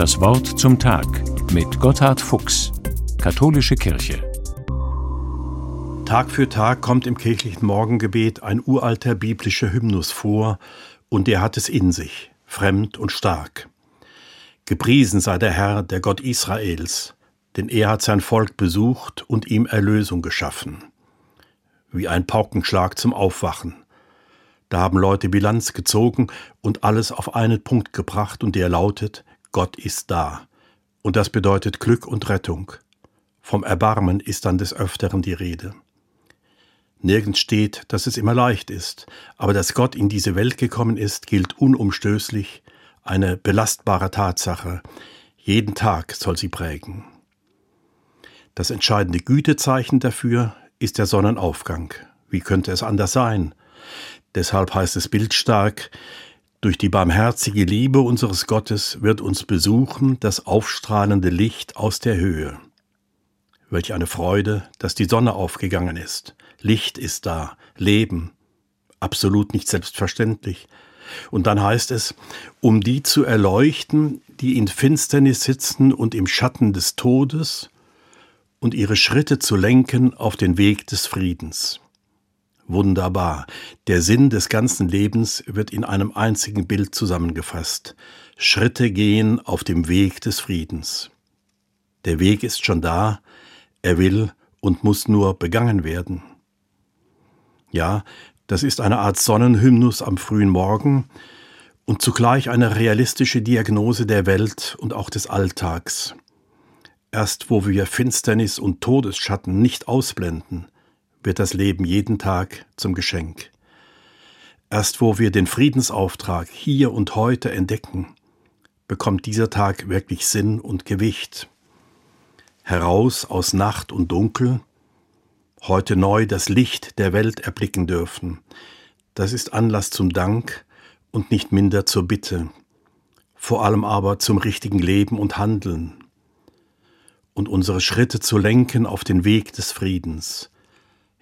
Das Wort zum Tag mit Gotthard Fuchs, Katholische Kirche. Tag für Tag kommt im kirchlichen Morgengebet ein uralter biblischer Hymnus vor, und er hat es in sich, fremd und stark. Gepriesen sei der Herr, der Gott Israels, denn er hat sein Volk besucht und ihm Erlösung geschaffen. Wie ein Paukenschlag zum Aufwachen. Da haben Leute Bilanz gezogen und alles auf einen Punkt gebracht, und der lautet, Gott ist da. Und das bedeutet Glück und Rettung. Vom Erbarmen ist dann des Öfteren die Rede. Nirgends steht, dass es immer leicht ist, aber dass Gott in diese Welt gekommen ist, gilt unumstößlich, eine belastbare Tatsache. Jeden Tag soll sie prägen. Das entscheidende Gütezeichen dafür ist der Sonnenaufgang. Wie könnte es anders sein? Deshalb heißt es bildstark, durch die barmherzige Liebe unseres Gottes wird uns besuchen das aufstrahlende Licht aus der Höhe. Welch eine Freude, dass die Sonne aufgegangen ist. Licht ist da, Leben. Absolut nicht selbstverständlich. Und dann heißt es, um die zu erleuchten, die in Finsternis sitzen und im Schatten des Todes, und ihre Schritte zu lenken auf den Weg des Friedens. Wunderbar. Der Sinn des ganzen Lebens wird in einem einzigen Bild zusammengefasst. Schritte gehen auf dem Weg des Friedens. Der Weg ist schon da, er will und muss nur begangen werden. Ja, das ist eine Art Sonnenhymnus am frühen Morgen und zugleich eine realistische Diagnose der Welt und auch des Alltags. Erst wo wir Finsternis und Todesschatten nicht ausblenden, wird das Leben jeden Tag zum Geschenk. Erst wo wir den Friedensauftrag hier und heute entdecken, bekommt dieser Tag wirklich Sinn und Gewicht. Heraus aus Nacht und Dunkel, heute neu das Licht der Welt erblicken dürfen, das ist Anlass zum Dank und nicht minder zur Bitte, vor allem aber zum richtigen Leben und Handeln und unsere Schritte zu lenken auf den Weg des Friedens,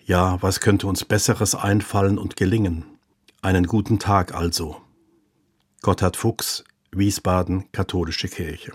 ja, was könnte uns Besseres einfallen und gelingen? Einen guten Tag also. Gotthard Fuchs, Wiesbaden, Katholische Kirche.